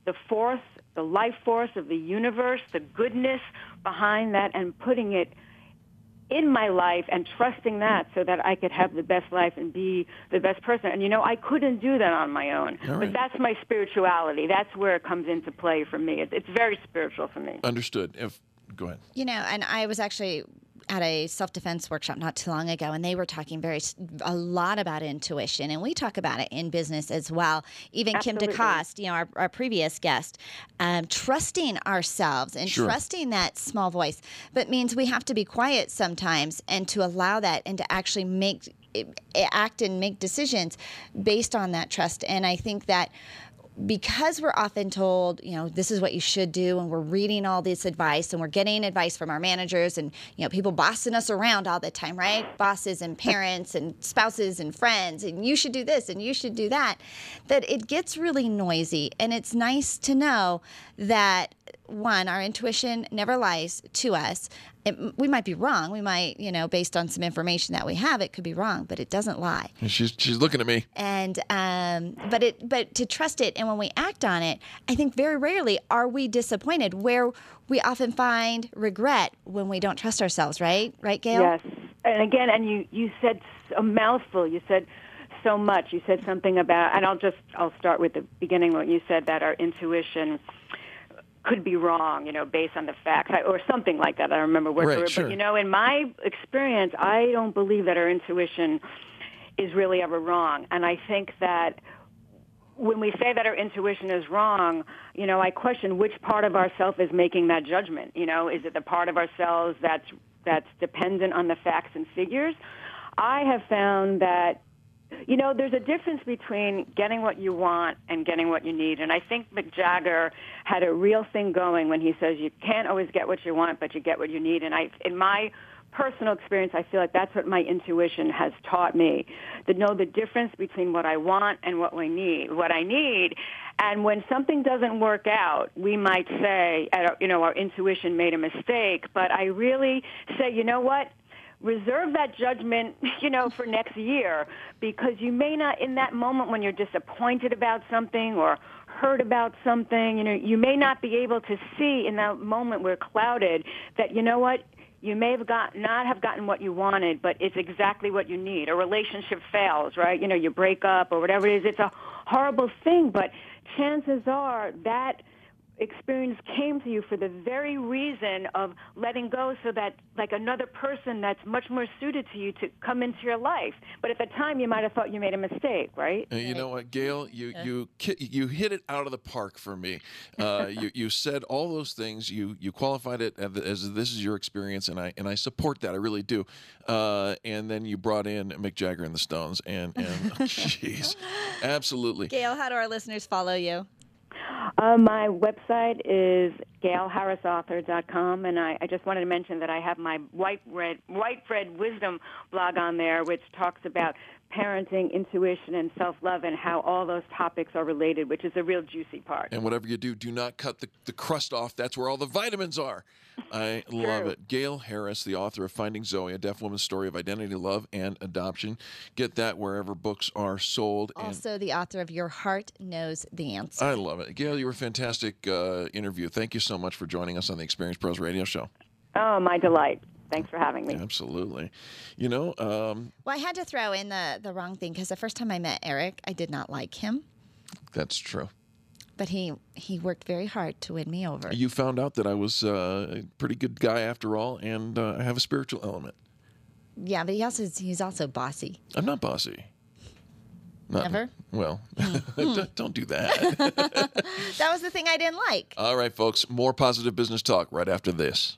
the force, the life force of the universe, the goodness behind that, and putting it in my life and trusting that so that I could have the best life and be the best person. And you know, I couldn't do that on my own. All right. But that's my spirituality. That's where it comes into play for me. It, it's very spiritual for me. Understood. If go ahead. You know, and I was actually at a self defense workshop not too long ago, and they were talking very a lot about intuition, and we talk about it in business as well. Even Absolutely. Kim DeCoste, you know, our, our previous guest, um, trusting ourselves and Sure. trusting that small voice, but means we have to be quiet sometimes and to allow that and to actually make act and make decisions based on that trust. And I think that because we're often told, you know, this is what you should do, and we're reading all this advice, and we're getting advice from our managers, and you know, people bossing us around all the time, right? Bosses and parents and spouses and friends, and you should do this and you should do that. That it gets really noisy, and it's nice to know that one, our intuition never lies to us. It, we might be wrong. We might, you know, based on some information that we have, it could be wrong, but it doesn't lie And she's she's looking at me. and um, but it but to trust it and when we act on it i think very rarely are we disappointed where we often find regret when we don't trust ourselves right right gail Yes. And again, and you, you said a mouthful. You said so much. You said something about, and I'll just, I'll start with the beginning when you said that our intuition could be wrong, you know, based on the facts, I, or something like that. I don't remember word Right, for word. sure. But, you know, in my experience, I don't believe that our intuition is really ever wrong. And I think that when we say that our intuition is wrong, you know, I question which part of ourself is making that judgment. You know, is it the part of ourselves that's that's dependent on the facts and figures? I have found that you know, there's a difference between getting what you want and getting what you need. And I think Mick Jagger had a real thing going when he says you can't always get what you want, but you get what you need. And I, in my personal experience, I feel like that's what my intuition has taught me to know the difference between what I want and what we need, what I need. And when something doesn't work out, we might say, you know, our intuition made a mistake. But I really say, you know what? Reserve that judgment, *laughs* you know, for next year because you may not in that moment when you're disappointed about something or hurt about something, you know, you may not be able to see in that moment we're clouded that you know what you may have got not have gotten what you wanted, but it's exactly what you need. A relationship fails, right? You know, you break up or whatever it is. It's a horrible thing, but chances are that experience came to you for the very reason of letting go so that like another person that's much more suited to you to come into your life but at the time you might have thought you made a mistake right Uh, you know what, Gail? You you you hit it out of the park for me. Uh, *laughs* you you said all those things. You you qualified it as, as this is your experience, and I and I support that. I really do. Uh, and then you brought in Mick Jagger and the Stones, and and *laughs* jeez, absolutely. gail how do our listeners follow you Uh, my website is gailharrisauthor.com, and I, I just wanted to mention that I have my White Red, White Bread Wisdom blog on there, which talks about parenting, intuition, and self love, and how all those topics are related, which is a real juicy part. And whatever you do, do not cut the, the crust off. That's where all the vitamins are. I *laughs* love it. Gail Harris, the author of Finding Zoe, a deaf woman's story of identity, love, and adoption. Get that wherever books are sold. And Also, the author of Your Heart Knows the Answer. I love it. Gail, you were a fantastic uh, interview. Thank you so much for joining us on the Experience Pros radio show. Oh, my delight. Thanks for having me. Absolutely. You know, um, Well, I had to throw in the, the wrong thing because the first time I met Eric, I did not like him, that's true. but he he worked very hard to win me over. You found out that I was uh, a pretty good guy after all, and uh, I have a spiritual element. Yeah, but he also he's also bossy. I'm not bossy. Not- Never? Well, Hmm. *laughs* don't- don't do that. *laughs* That was the thing I didn't like. all right, folks. More positive business talk right after this.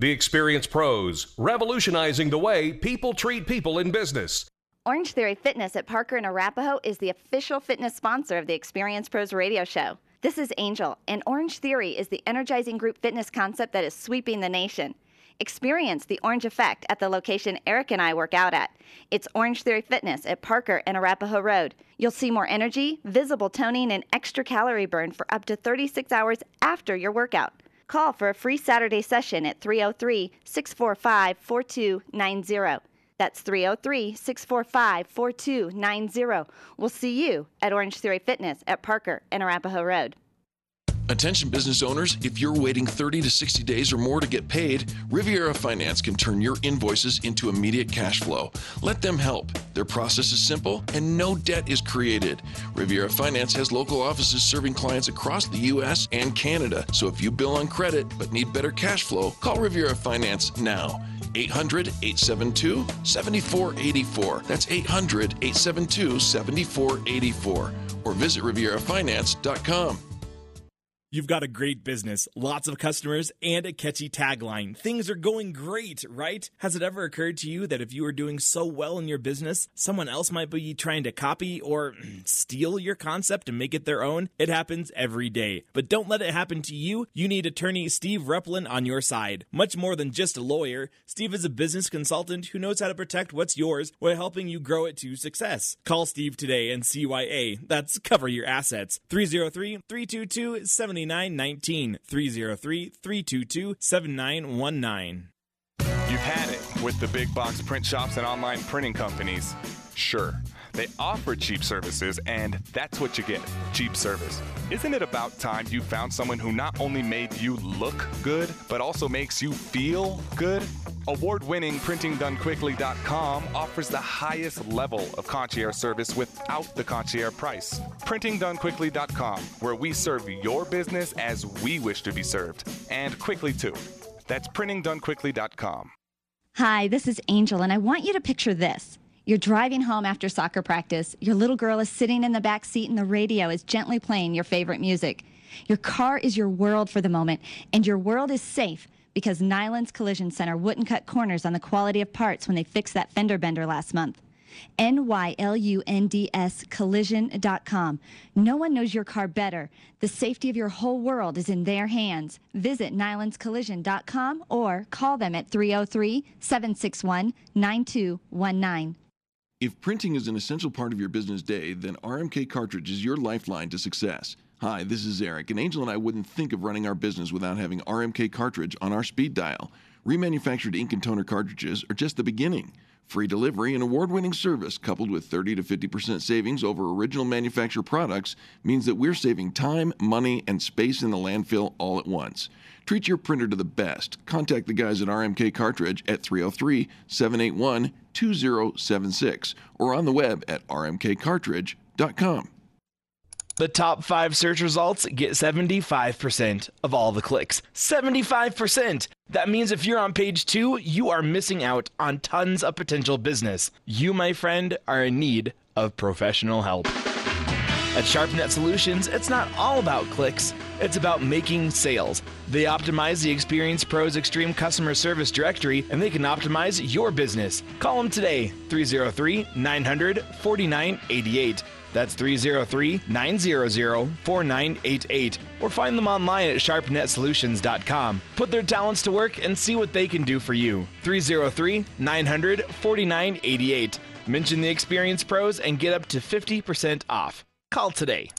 The Experience Pros, revolutionizing the way people treat people in business. Orange Theory Fitness at Parker and Arapahoe is the official fitness sponsor of the Experience Pros radio show. This is Angel, and Orange Theory is the energizing group fitness concept that is sweeping the nation. Experience the orange effect at the location Eric and I work out at. It's Orange Theory Fitness at Parker and Arapahoe Road. You'll see more energy, visible toning, and extra calorie burn for up to 36 hours after your workout. Call for a free Saturday session at 303 645 4290. That's 303 645 4290. We'll see you at Orange Theory Fitness at Parker and Arapahoe Road. Attention business owners, if you're waiting 30 to 60 days or more to get paid, Riviera Finance can turn your invoices into immediate cash flow. Let them help. Their process is simple and no debt is created. Riviera Finance has local offices serving clients across the U.S. and Canada. So if you bill on credit but need better cash flow, call Riviera Finance now. 800 872 7484. That's 800 872 7484. Or visit RivieraFinance.com. You've got a great business, lots of customers, and a catchy tagline. Things are going great, right? Has it ever occurred to you that if you are doing so well in your business, someone else might be trying to copy or *clears throat* steal your concept and make it their own? It happens every day. But don't let it happen to you. You need attorney Steve Replin on your side. Much more than just a lawyer, Steve is a business consultant who knows how to protect what's yours while helping you grow it to success. Call Steve today and CYA. That's cover your assets. 303 322 7919. 303 322 7919. You've had it with the big box print shops and online printing companies. Sure, they offer cheap services, and that's what you get cheap service. Isn't it about time you found someone who not only made you look good, but also makes you feel good? Award winning PrintingDoneQuickly.com offers the highest level of concierge service without the concierge price. PrintingDoneQuickly.com, where we serve your business as we wish to be served, and quickly too. That's PrintingDoneQuickly.com. Hi, this is Angel, and I want you to picture this. You're driving home after soccer practice. Your little girl is sitting in the back seat, and the radio is gently playing your favorite music. Your car is your world for the moment, and your world is safe because Nylund's Collision Center wouldn't cut corners on the quality of parts when they fixed that fender bender last month. N-Y-L-U-N-D-S collision.com. No one knows your car better. The safety of your whole world is in their hands. Visit nylundscollision.com or call them at 303-761-9219. If printing is an essential part of your business day, then RMK Cartridge is your lifeline to success. Hi, this is Eric, and Angel and I wouldn't think of running our business without having RMK Cartridge on our speed dial. Remanufactured ink and toner cartridges are just the beginning. Free delivery and award winning service, coupled with 30 to 50% savings over original manufacturer products, means that we're saving time, money, and space in the landfill all at once. Treat your printer to the best. Contact the guys at RMK Cartridge at 303 781 2076 or on the web at rmkcartridge.com. The top five search results get 75% of all the clicks. 75%! That means if you're on page two, you are missing out on tons of potential business. You, my friend, are in need of professional help. At SharpNet Solutions, it's not all about clicks, it's about making sales. They optimize the Experience Pros Extreme Customer Service Directory, and they can optimize your business. Call them today, 303 900 4988. That's 303 900 4988. Or find them online at sharpnetsolutions.com. Put their talents to work and see what they can do for you. 303 900 4988. Mention the Experience Pros and get up to 50% off. Call today.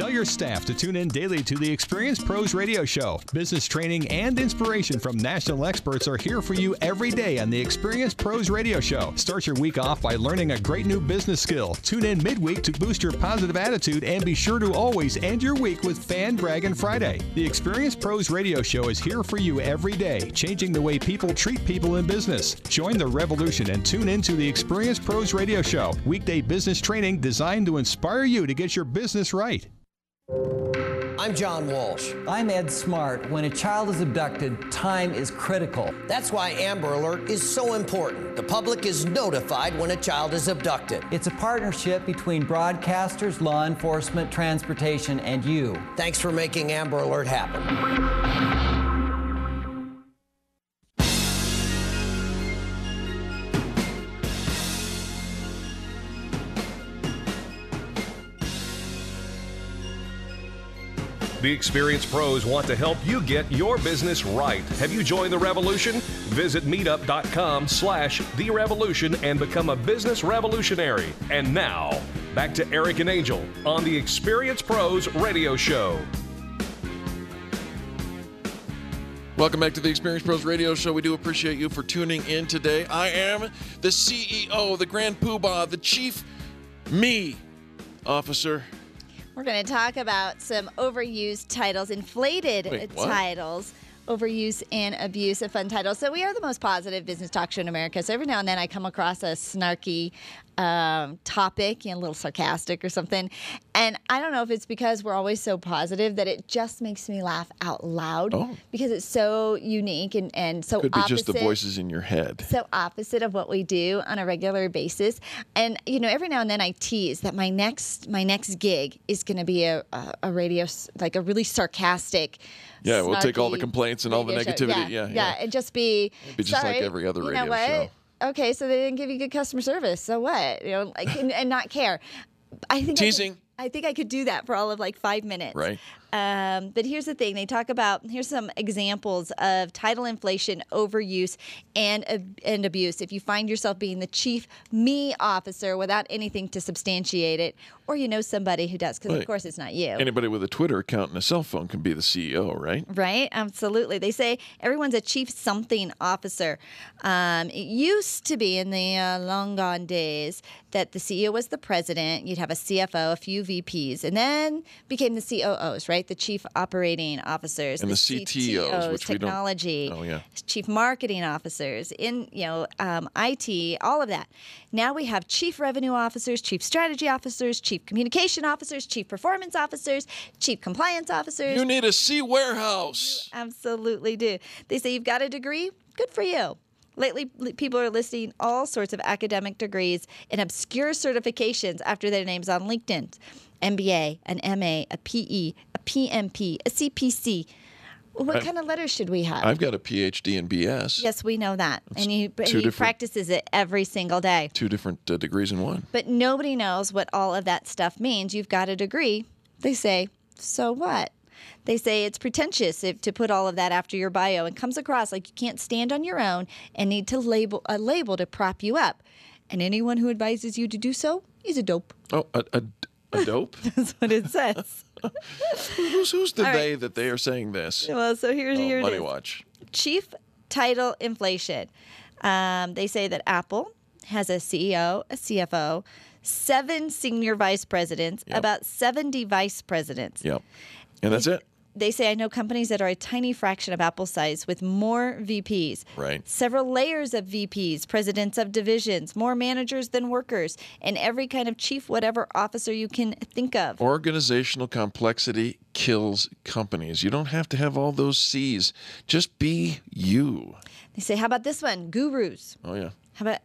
Tell your staff to tune in daily to the Experience Pros Radio Show. Business training and inspiration from national experts are here for you every day on the Experience Pros Radio Show. Start your week off by learning a great new business skill. Tune in midweek to boost your positive attitude and be sure to always end your week with Fan Dragon Friday. The Experience Pros Radio Show is here for you every day, changing the way people treat people in business. Join the revolution and tune in to the Experience Pros Radio Show. Weekday business training designed to inspire you to get your business right. I'm John Walsh. I'm Ed Smart. When a child is abducted, time is critical. That's why Amber Alert is so important. The public is notified when a child is abducted. It's a partnership between broadcasters, law enforcement, transportation, and you. Thanks for making Amber Alert happen. The experienced pros want to help you get your business right. Have you joined the revolution? Visit meetup.com slash the revolution and become a business revolutionary. And now, back to Eric and Angel on the Experience Pros radio show. Welcome back to the Experience Pros Radio Show. We do appreciate you for tuning in today. I am the CEO, the Grand Poobah, the Chief Me Officer. We're going to talk about some overused titles, inflated Wait, titles, overuse and abuse of fun titles. So we are the most positive business talk show in America. So every now and then I come across a snarky um, topic, you know, a little sarcastic or something, and I don't know if it's because we're always so positive that it just makes me laugh out loud Oh. because it's so unique and and so Could be opposite just the voices in your head. so opposite of what we do on a regular basis. And you know, every now and then I tease that my next my next gig is going to be a, a a radio like a really sarcastic. Yeah, we'll take all the complaints and all the negativity. Yeah, Yeah, yeah. and just be. Be just like every other you know radio what? show. Okay, so they didn't give you good customer service. So what? You know, like and, and not care. I think I could- Teasing. I think I could do that for all of like five minutes. Right. Um, but here's the thing: they talk about here's some examples of title inflation, overuse, and ab- and abuse. If you find yourself being the chief me officer without anything to substantiate it, or you know somebody who does, because Right. of course it's not you. Anybody with a Twitter account and a cell phone can be the CEO, right? Right, absolutely. They say everyone's a chief something officer. Um, it used to be in the uh, long gone days that the CEO was the president. You'd have a CFO, a few VPs, and then became the COOs, right? The chief operating officers, And the CTOs, which we don't- technology, Oh, yeah. chief marketing officers, in you know um, IT, all of that. Now we have chief revenue officers, chief strategy officers, chief communication officers, chief performance officers, chief compliance officers. You need a C warehouse. Absolutely do. They say you've got a degree. Good for you. Lately, people are listing all sorts of academic degrees and obscure certifications after their names on LinkedIn. MBA, an MA, a PE, PMP, a CPC. What I- kind of letters should we have? I've got a PhD in BS. yes, we know that. And he, he practices it every single day. Two different uh, degrees in one. But nobody knows what all of that stuff means. You've got a degree. They say, so what? They say it's pretentious if, to put all of that after your bio and comes across like you can't stand on your own and need to label a label to prop you up. And anyone who advises you to do so is a dope. Oh, a, a, a dope? *laughs* That's what it says. Who's who's the All right. they that they are saying this? well, so here's oh, here Money is. Watch. chief title inflation. Um, they say that Apple has a CEO, a CFO, seven senior vice presidents, Yep. about 70 vice presidents. Yep. And that's it. They say I know companies that are a tiny fraction of Apple's size with more VPs. Right. Several layers of VPs, presidents of divisions, more managers than workers, and every kind of chief whatever officer you can think of. Organizational complexity kills companies. You don't have to have all those C's. Just be you. They say, how about this one? Gurus. Oh yeah. How about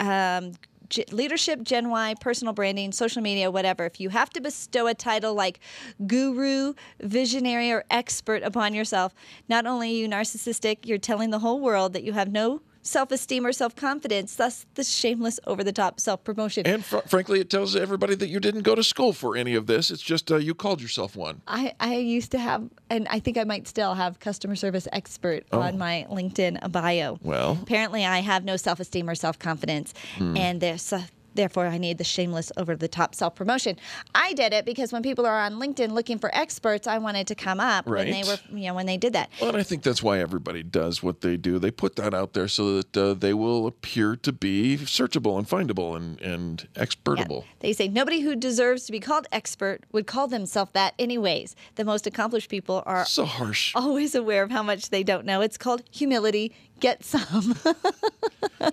um, G- leadership, Gen Y, personal branding, social media, whatever? If you have to bestow a title like guru, visionary, or expert upon yourself, not only are you narcissistic, you're telling the whole world that you have no self esteem or self confidence, thus the shameless, over the top self promotion. And fr- frankly, it tells everybody that you didn't go to school for any of this. It's just uh, you called yourself one. I, I used to have, and I think I might still have customer service expert Oh. on my LinkedIn bio. Well. apparently I have no self esteem or self confidence, Hmm. and there's. Uh, Therefore, I need the shameless, over the top self promotion. I did it because when people are on LinkedIn looking for experts, I wanted to come up when they were, you know, when they did that. Well, and I think that's why everybody does what they do. They put that out there so that uh, they will appear to be searchable and findable and, and expertable. They say nobody who deserves to be called expert would call themselves that, anyways. The most accomplished people are so harsh. always aware of how much they don't know. It's called humility. Get some. *laughs*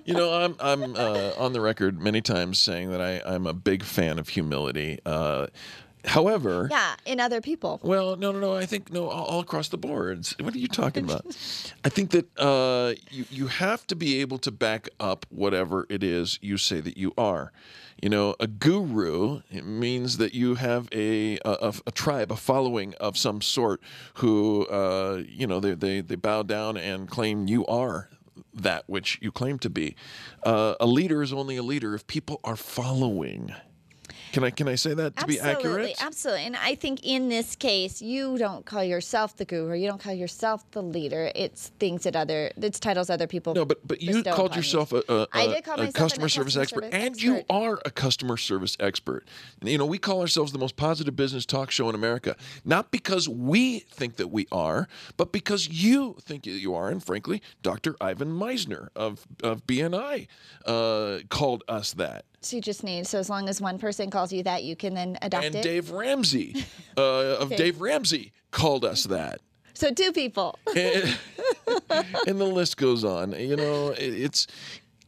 You know, I'm I'm uh, on the record many times saying that I, I'm a big fan of humility. Uh, however, yeah, in other people. Well, no, no, no. I think no, all, all across the boards. What are you talking about? *laughs* I think that uh, you you have to be able to back up whatever it is you say that you are. You know, a guru it means that you have a, a a tribe, a following of some sort, who uh, you know they, they they bow down and claim you are that which you claim to be. Uh, a leader is only a leader if people are following. Can I can I say that to be accurate? absolutely. Absolutely. And I think in this case, you don't call yourself the guru. You don't call yourself the leader. It's things that other, it's titles other people. No, but but you called yourself a, a, I a- did call a myself customer a service customer expert, service and you are a customer service expert. You know, we call ourselves the most positive business talk show in America, not because we think that we are, but because you think that you are. And frankly, Dr. Ivan Misner of of BNI uh, called us that. So you just need, so as long as one person calls you that, you can then adopt And it. Dave Ramsey *laughs* uh, of Okay. Dave Ramsey called us that. so two people. *laughs* and, and the list goes on. You know, it, it's.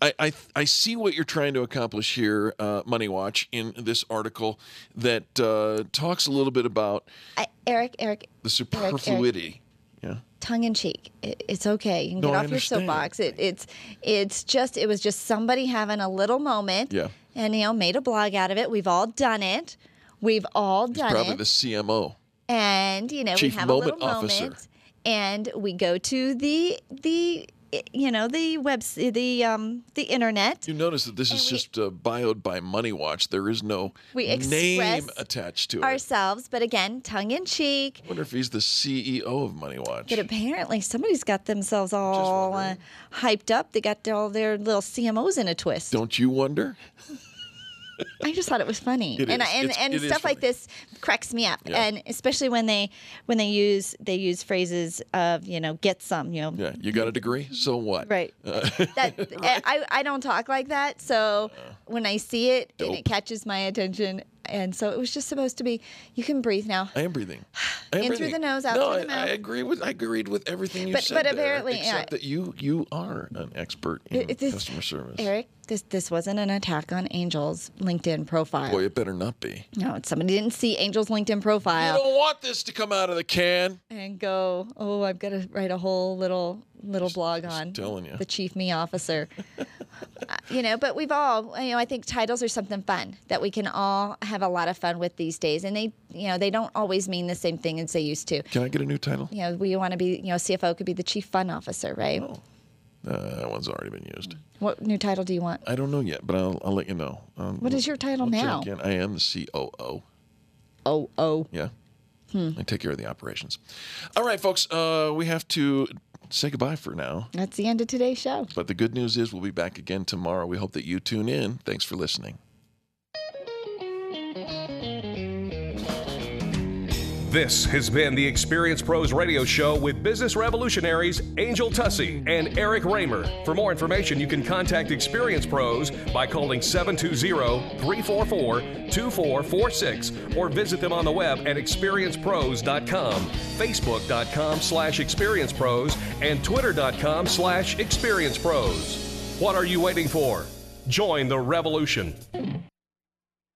I, I I see what you're trying to accomplish here, uh, Money Watch, in this article that uh, talks a little bit about I, Eric, Eric, the superfluity. Yeah. tongue in cheek. It, it's okay. You can No, get off your soapbox. It, it's it's just it was just somebody having a little moment. Yeah. And you know, made a blog out of it. We've all done it. We've all done it. He's probably it. the CMO. and you know, Chief we have a Moment little Officer. moment, and we go to the the you know the web the um the internet. You notice that this is just uh, bioed by Money Watch. There is no We name attached to it. ourselves, but again, tongue in cheek. I wonder if he's the CEO of Money Watch. But apparently, somebody's got themselves all uh, hyped up. They got all their little CMOs in a twist. Don't you wonder? *laughs* *laughs* I just thought it was funny, It and. I, and, It's- and it stuff like this cracks me up, Yeah. and especially when they when they use they use phrases of you know get some you know Yeah, you got a degree, so what? Right. *laughs* Uh, that I, I don't talk like that so when i see it and it catches my attention and so it was just supposed to be you can breathe now I am breathing. *sighs* I am In through the nose, out no, through the mouth. I, I agree with. I agreed with everything you But- said. but there, apparently, yeah. except that you you are an expert in It- this- customer service. eric this this wasn't an attack on angel's linkedin profile Boy, it better not be. no somebody didn't see angel's linkedin profile. You don't want this to come out of the can. and go oh i've got to write a whole little little blog on telling you. the chief me officer *laughs* Uh, you know but we've all you know i think titles are something fun that we can all have a lot of fun with these days and they you know they don't always mean the same thing as they used to Can I get a new title? you know we want to be you know cfo could be the chief fun officer right Uh, that one's already been used. what new title do you want I don't know yet, but I'll, I'll let you know. Um, What is your title I'll check now? Again. I am the COO. oh oh Yeah. Hmm. I take care of the operations. All right, folks. Uh, we have to say goodbye for now. that's the end of today's show But the good news is we'll be back again tomorrow. We hope that you tune in. Thanks for listening. This has been the Experience Pros Radio Show with business revolutionaries Angel Tuccy and Eric Remer. For more information, you can contact Experience Pros by calling 720-344-2446 or visit them on the web at experiencepros.com, facebook.com slash experiencepros, and twitter.com slash experiencepros. What are you waiting for? Join the revolution.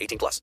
18 plus.